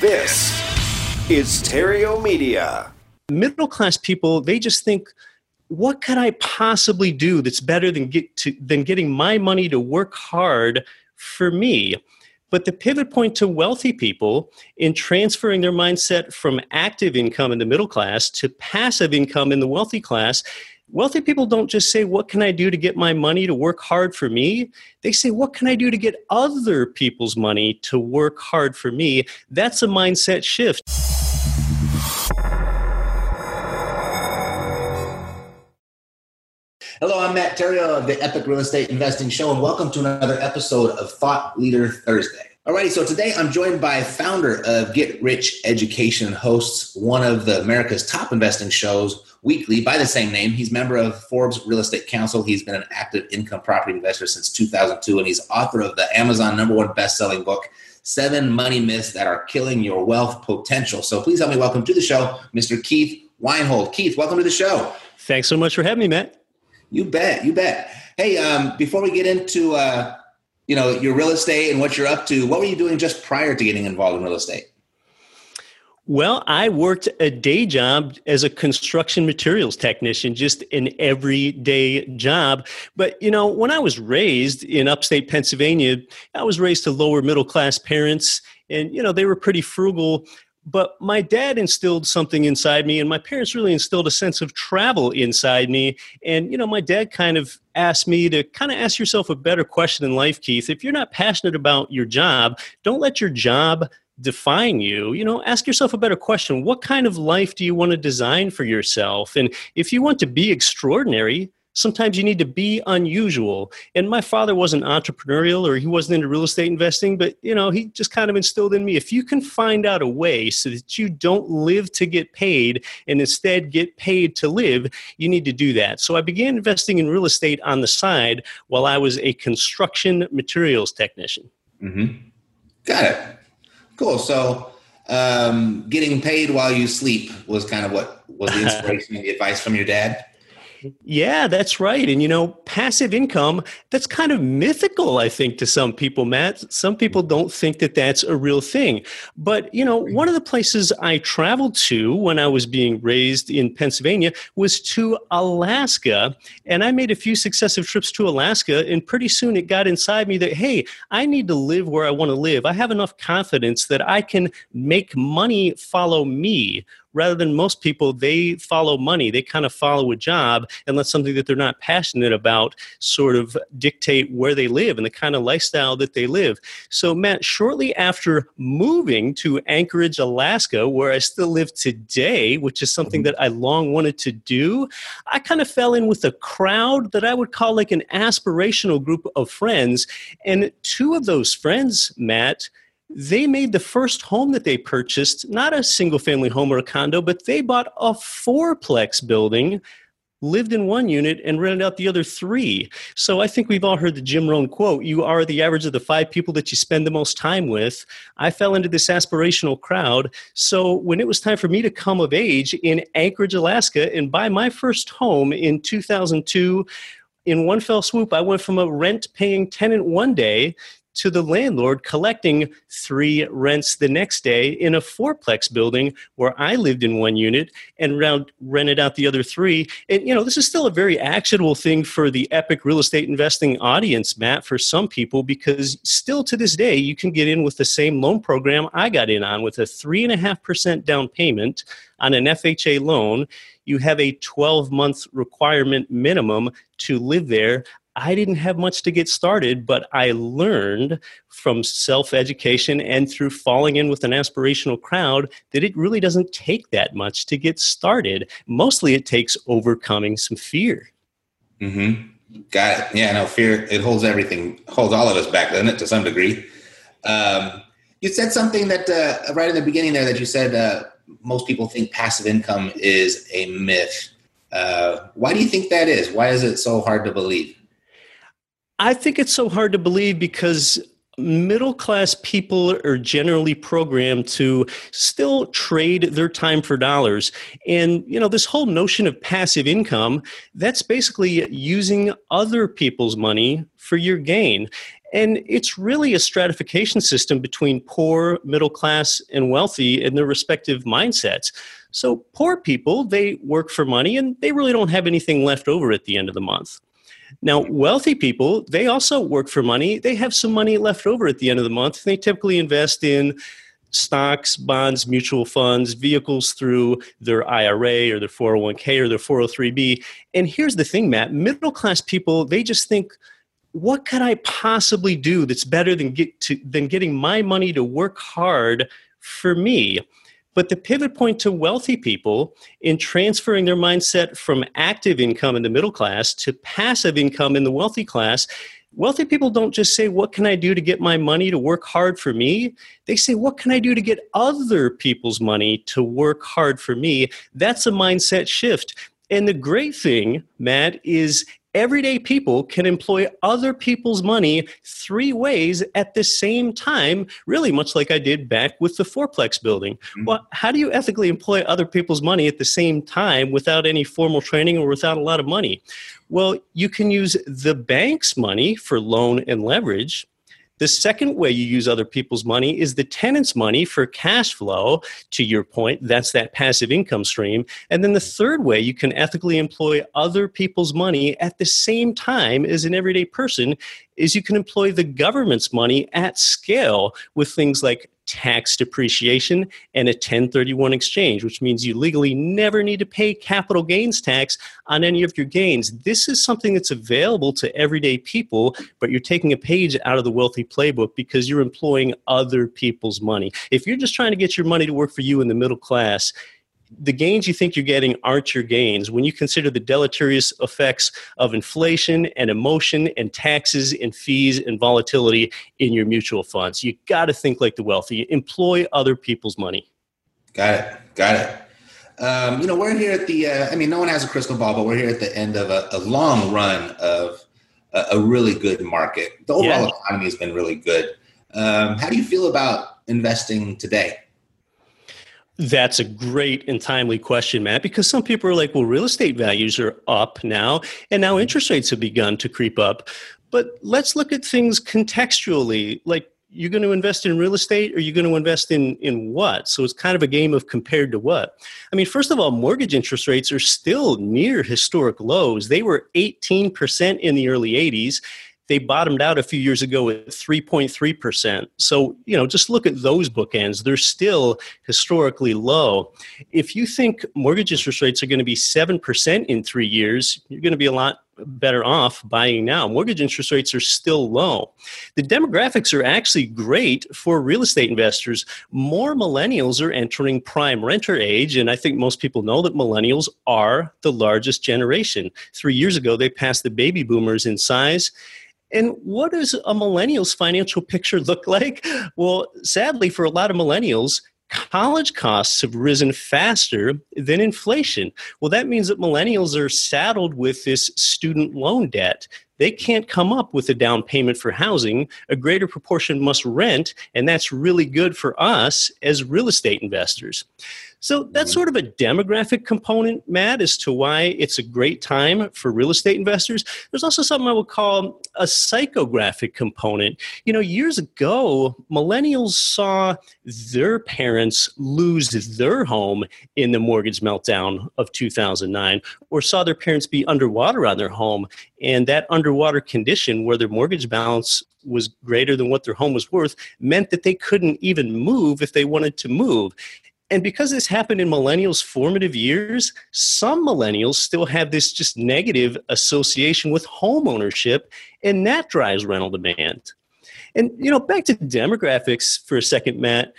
This is Theriault Media. Middle class people, they just think, what could I possibly do that's better than get to than getting my money to work hard for me? But the pivot point to wealthy people in transferring their mindset from active income in the middle class to passive income in the wealthy class wealthy people don't just say, What can I do to get my money to work hard for me? They say, What can I do to get other people's money to work hard for me? That's a mindset shift. Hello, I'm Matt Theriault of the Epic Real Estate Investing Show, and welcome to another episode of Thought Leader Thursday. Alrighty, so today I'm joined by founder of Get Rich Education, and hosts one of the America's top investing shows, Weekly, by the same name. He's member of Forbes Real Estate Council. He's been an active income property investor since 2002, and he's author of the Amazon number one best-selling book, Seven Money Myths That Are Killing Your Wealth Potential. So please help me welcome to the show, Mr. Keith Weinhold. Keith, welcome to the show. Thanks so much for having me, Matt. You bet, you bet. Hey, um, before we get into uh, you know your real estate and what you're up to, what were you doing just prior to getting involved in real estate? Well, I worked a day job as a construction materials technician, just an everyday job. But, you know, when I was raised in upstate Pennsylvania, I was raised to lower middle class parents, and, you know, they were pretty frugal. But my dad instilled something inside me, and my parents really instilled a sense of travel inside me. And, you know, my dad kind of asked me to kind of ask yourself a better question in life, Keith. If you're not passionate about your job, don't let your job define you you know ask yourself a better question. What kind of life do you want to design for yourself? And if you want to be extraordinary sometimes you need to be unusual. And my father wasn't entrepreneurial or he wasn't into real estate investing but you know he just kind of instilled in me if you can find out a way so that you don't live to get paid and instead get paid to live you need to do that. So i began investing in real estate on the side while i was a construction materials technician. Mm-hmm. got it Cool. So, um, getting paid while you sleep was kind of what was the inspiration and the advice from your dad. Yeah, that's right. And you know, passive income, that's kind of mythical, I think, to some people, Matt. Some people don't think that that's a real thing. But, you know, one of the places I traveled to when I was being raised in Pennsylvania was to Alaska. And I made a few successive trips to Alaska. And pretty soon it got inside me that, hey, I need to live where I want to live. I have enough confidence that I can make money follow me rather than most people, they follow money. They kind of follow a job and let something that they're not passionate about sort of dictate where they live and the kind of lifestyle that they live. So, Matt, shortly after moving to Anchorage, Alaska, where I still live today, which is something mm-hmm. that I long wanted to do, I kind of fell in with a crowd that I would call like an aspirational group of friends. And two of those friends, Matt, they made the first home that they purchased not a single family home or a condo, but they bought a fourplex building, lived in one unit, and rented out the other three. So I think we've all heard the Jim Rohn quote You are the average of the five people that you spend the most time with. I fell into this aspirational crowd. So when it was time for me to come of age in Anchorage, Alaska, and buy my first home in 2002, in one fell swoop, I went from a rent paying tenant one day to the landlord collecting three rents the next day in a fourplex building where I lived in one unit and round, rented out the other three. And, you know, this is still a very actionable thing for the epic real estate investing audience, Matt, for some people, because still to this day, you can get in with the same loan program I got in on with a 3.5% down payment on an FHA loan. You have a 12 month requirement minimum to live there. I didn't have much to get started, but I learned from self education and through falling in with an aspirational crowd that it really doesn't take that much to get started. Mostly it takes overcoming some fear. Mm-hmm. Got it. Yeah, no, fear, it holds everything, holds all of us back, doesn't it, to some degree? Um, You said something that uh, right in the beginning there that you said uh, most people think passive income is a myth. Uh, why do you think that is? Why is it so hard to believe? I think it's so hard to believe because middle class people are generally programmed to still trade their time for dollars. And you know this whole notion of passive income that's basically using other people's money for your gain. And it's really a stratification system between poor middle class and wealthy in their respective mindsets. So poor people they work for money and they really don't have anything left over at the end of the month now, wealthy people, they also work for money. They have some money left over at the end of the month. They typically invest in stocks, bonds, mutual funds, vehicles through their IRA or their 401k or their 403b. And here's the thing, Matt middle class people, they just think, what could I possibly do that's better than, get to, than getting my money to work hard for me? But the pivot point to wealthy people in transferring their mindset from active income in the middle class to passive income in the wealthy class, wealthy people don't just say, What can I do to get my money to work hard for me? They say, What can I do to get other people's money to work hard for me? That's a mindset shift. And the great thing, Matt, is everyday people can employ other people's money three ways at the same time, really much like I did back with the fourplex building. Mm-hmm. Well, how do you ethically employ other people's money at the same time without any formal training or without a lot of money? Well, you can use the bank's money for loan and leverage the second way you use other people's money is the tenant's money for cash flow. To your point, that's that passive income stream. And then the third way you can ethically employ other people's money at the same time as an everyday person is you can employ the government's money at scale with things like tax depreciation and a 1031 exchange, which means you legally never need to pay capital gains tax on any of your gains. This is something that's available to everyday people, but you're taking a page out of the wealthy playbook because you're employing other people's money. If you're just trying to get your money to work for you in the middle class, the gains you think you're getting aren't your gains when you consider the deleterious effects of inflation and emotion and taxes and fees and volatility in your mutual funds. You got to think like the wealthy, employ other people's money. Got it. Got it. Um, you know, we're here at the, uh, I mean, no one has a crystal ball, but we're here at the end of a, a long run of a, a, really good market. The overall yeah. economy has been really good. Um, how do you feel about investing today? That's a great and timely question, Matt, because some people are like, well, real estate values are up now, and now mm-hmm. interest rates have begun to creep up. But let's look at things contextually. Like, you're going to invest in real estate or you're going to invest in, in what? So it's kind of a game of compared to what. I mean, first of all, mortgage interest rates are still near historic lows. They were 18% in the early 80s they bottomed out a few years ago at 3.3%. So, you know, just look at those bookends. They're still historically low. If you think mortgage interest rates are going to be 7% in three years, you're going to be a lot better off buying now. Mortgage interest rates are still low. The demographics are actually great for real estate investors. More millennials are entering prime renter age, and I think most people know that millennials are the largest generation. Three years ago, they passed the baby boomers in size and what does a millennial's financial picture look like? Well, sadly, for a lot of millennials, college costs have risen faster than inflation. Well, that means that millennials are saddled with this student loan debt. They can't come up with a down payment for housing. A greater proportion must rent, and that's really good for us as real estate investors. So that's mm-hmm. sort of a demographic component, Matt, as to why it's a great time for real estate investors. There's also something I would call a psychographic component. You know, years ago, millennials saw their parents lose their home in the mortgage meltdown of 2009, or saw their parents be underwater on their home. And that underwater condition, where their mortgage balance was greater than what their home was worth meant that they couldn't even move if they wanted to move. And because this happened in millennials' formative years, some millennials still have this just negative association with home ownership, and that drives rental demand. And you know, back to demographics for a second, Matt.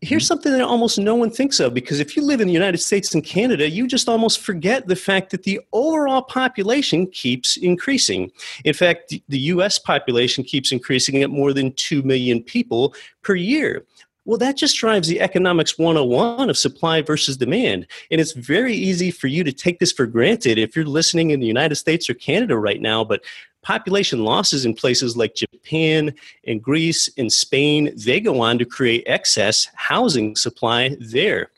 Here's mm-hmm. something that almost no one thinks of because if you live in the United States and Canada, you just almost forget the fact that the overall population keeps increasing. In fact, the US population keeps increasing at more than 2 million people per year. Well, that just drives the economics 101 of supply versus demand. And it's very easy for you to take this for granted if you're listening in the United States or Canada right now. But population losses in places like Japan and Greece and Spain, they go on to create excess housing supply there.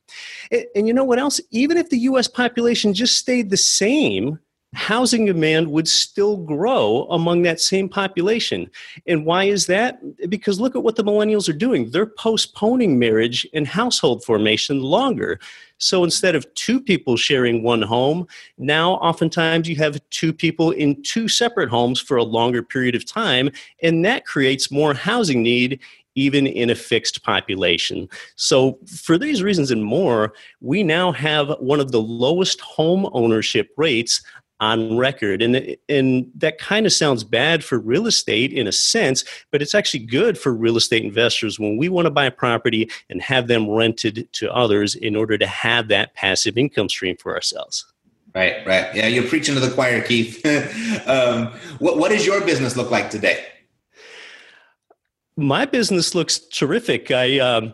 And, and you know what else? Even if the US population just stayed the same, housing demand would still grow among that same population. And why is that? Because look at what the millennials are doing. They're postponing marriage and household formation longer. So instead of two people sharing one home, now oftentimes you have two people in two separate homes for a longer period of time, and that creates more housing need even in a fixed population. So, for these reasons and more, we now have one of the lowest home ownership rates on record. And, and that kind of sounds bad for real estate in a sense, but it's actually good for real estate investors when we want to buy a property and have them rented to others in order to have that passive income stream for ourselves. Right, right. Yeah, you're preaching to the choir, Keith. um, what, what does your business look like today? My business looks terrific. I, um,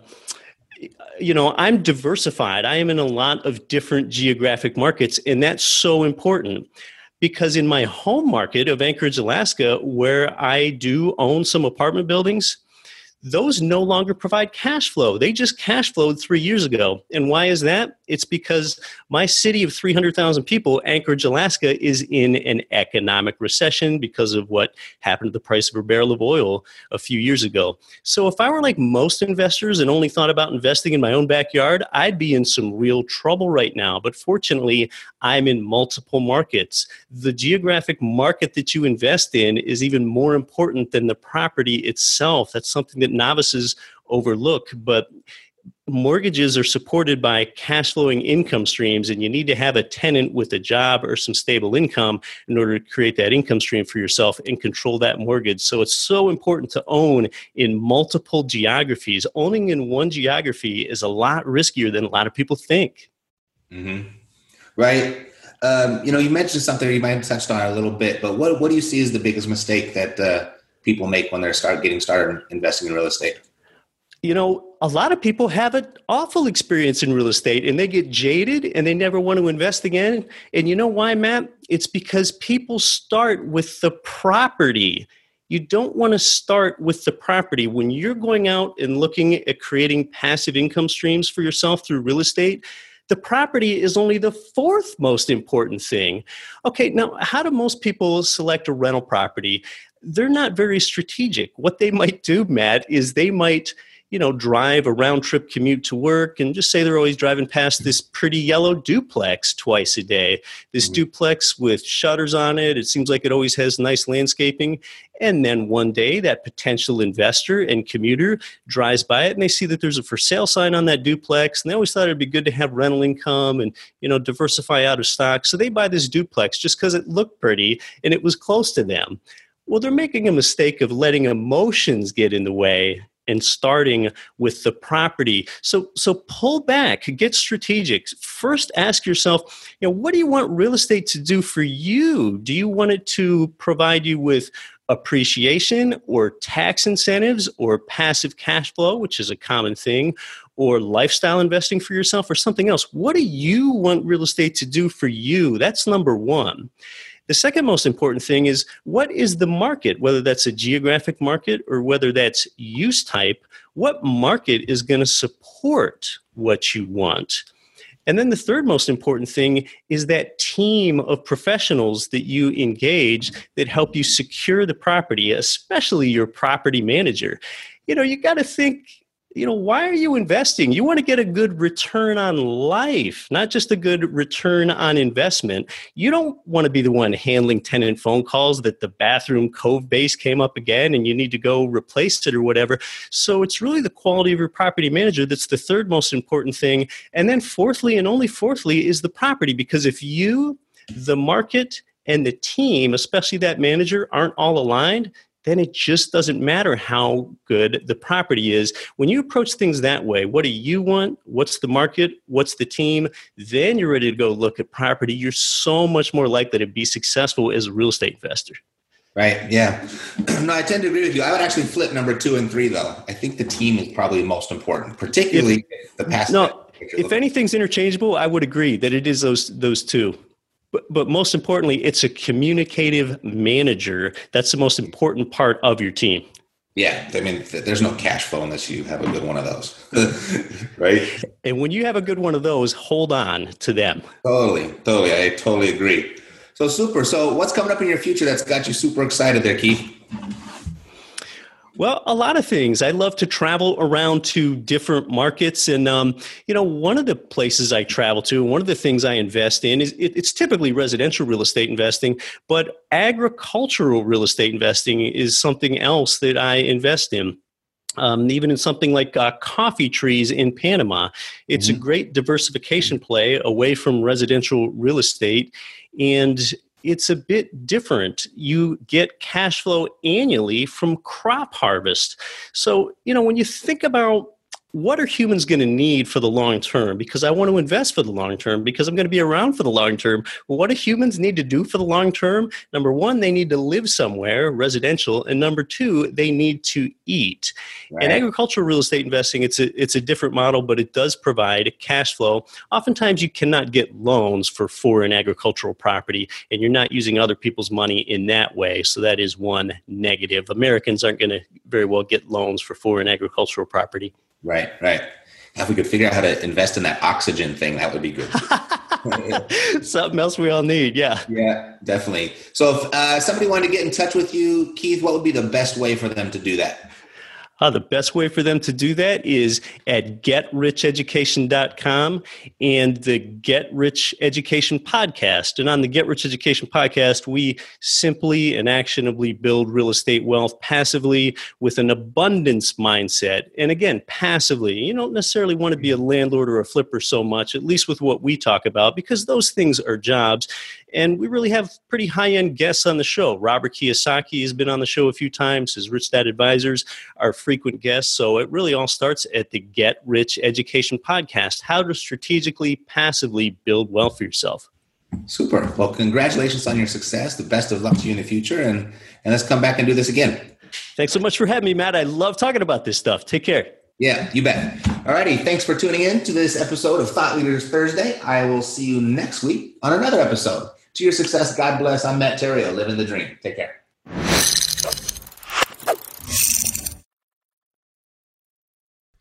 you know, I'm diversified. I am in a lot of different geographic markets, and that's so important because in my home market of Anchorage, Alaska, where I do own some apartment buildings, those no longer provide cash flow. They just cash flowed three years ago. And why is that? It's because my city of 300,000 people, Anchorage, Alaska, is in an economic recession because of what happened to the price of a barrel of oil a few years ago. So if I were like most investors and only thought about investing in my own backyard, I'd be in some real trouble right now. But fortunately, I'm in multiple markets. The geographic market that you invest in is even more important than the property itself. That's something that novices overlook. But mortgages are supported by cash flowing income streams and you need to have a tenant with a job or some stable income in order to create that income stream for yourself and control that mortgage. So it's so important to own in multiple geographies. Owning in one geography is a lot riskier than a lot of people think. Mm-hmm. right. Um, you know you mentioned something you might have touched on a little bit but what, what do you see as the biggest mistake that uh, people make when they're start getting started investing in real estate you know, a lot of people have an awful experience in real estate and they get jaded and they never want to invest again. And you know why, Matt? It's because people start with the property. You don't want to start with the property. When you're going out and looking at creating passive income streams for yourself through real estate, the property is only the fourth most important thing. Okay, now how do most people select a rental property? They're not very strategic. What they might do, Matt, is they might you know, drive a round trip commute to work and just say they're always driving past this pretty yellow duplex twice a day. This mm-hmm. duplex with shutters on it. It seems like it always has nice landscaping. And then one day, that potential investor and commuter drives by it and they see that there's a for sale sign on that duplex. And they always thought it'd be good to have rental income and, you know, diversify out of stock. So they buy this duplex just because it looked pretty and it was close to them. Well, they're making a mistake of letting emotions get in the way and starting with the property. So so pull back, get strategic. First ask yourself, you know, what do you want real estate to do for you? Do you want it to provide you with appreciation or tax incentives or passive cash flow, which is a common thing, or lifestyle investing for yourself or something else? What do you want real estate to do for you? That's number 1. The second most important thing is what is the market, whether that's a geographic market or whether that's use type, what market is going to support what you want? And then the third most important thing is that team of professionals that you engage that help you secure the property, especially your property manager. You know, you got to think you know, why are you investing? You want to get a good return on life, not just a good return on investment. You don't want to be the one handling tenant phone calls that the bathroom cove base came up again and you need to go replace it or whatever. So it's really the quality of your property manager that's the third most important thing. And then, fourthly, and only fourthly, is the property because if you, the market, and the team, especially that manager, aren't all aligned, then it just doesn't matter how good the property is. When you approach things that way, what do you want? What's the market? What's the team? Then you're ready to go look at property. You're so much more likely to be successful as a real estate investor. Right. Yeah. no, I tend to agree with you. I would actually flip number two and three, though. I think the team is probably most important, particularly if, the past. No, if anything's interchangeable, I would agree that it is those those two. But, but most importantly, it's a communicative manager. That's the most important part of your team. Yeah, I mean, there's no cash flow unless you have a good one of those, right? And when you have a good one of those, hold on to them. Totally, totally. I totally agree. So super. So what's coming up in your future that's got you super excited there, Keith? Well, a lot of things. I love to travel around to different markets, and um, you know, one of the places I travel to, one of the things I invest in is it, it's typically residential real estate investing, but agricultural real estate investing is something else that I invest in. Um, even in something like uh, coffee trees in Panama, it's mm-hmm. a great diversification play away from residential real estate. And it's a bit different. You get cash flow annually from crop harvest. So, you know, when you think about what are humans going to need for the long term? Because I want to invest for the long term, because I'm going to be around for the long term. What do humans need to do for the long term? Number one, they need to live somewhere, residential, and number two, they need to eat. Right. In agricultural real estate investing, it's a it's a different model, but it does provide cash flow. Oftentimes, you cannot get loans for foreign agricultural property, and you're not using other people's money in that way. So that is one negative. Americans aren't going to very well get loans for foreign agricultural property. Right, right. If we could figure out how to invest in that oxygen thing, that would be good. Something else we all need, yeah. Yeah, definitely. So if uh, somebody wanted to get in touch with you, Keith, what would be the best way for them to do that? Uh, the best way for them to do that is at getricheducation.com and the Get Rich Education podcast. And on the Get Rich Education podcast, we simply and actionably build real estate wealth passively with an abundance mindset. And again, passively. You don't necessarily want to be a landlord or a flipper so much, at least with what we talk about, because those things are jobs. And we really have pretty high end guests on the show. Robert Kiyosaki has been on the show a few times. His Rich Dad Advisors are frequent guests. So it really all starts at the Get Rich Education podcast how to strategically, passively build wealth for yourself. Super. Well, congratulations on your success. The best of luck to you in the future. And, and let's come back and do this again. Thanks so much for having me, Matt. I love talking about this stuff. Take care. Yeah, you bet. All righty. Thanks for tuning in to this episode of Thought Leaders Thursday. I will see you next week on another episode. To your success, God bless. I'm Matt Theriault, living the dream. Take care.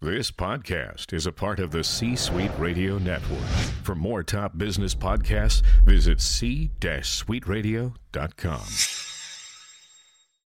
This podcast is a part of the C Suite Radio Network. For more top business podcasts, visit c-suiteradio.com.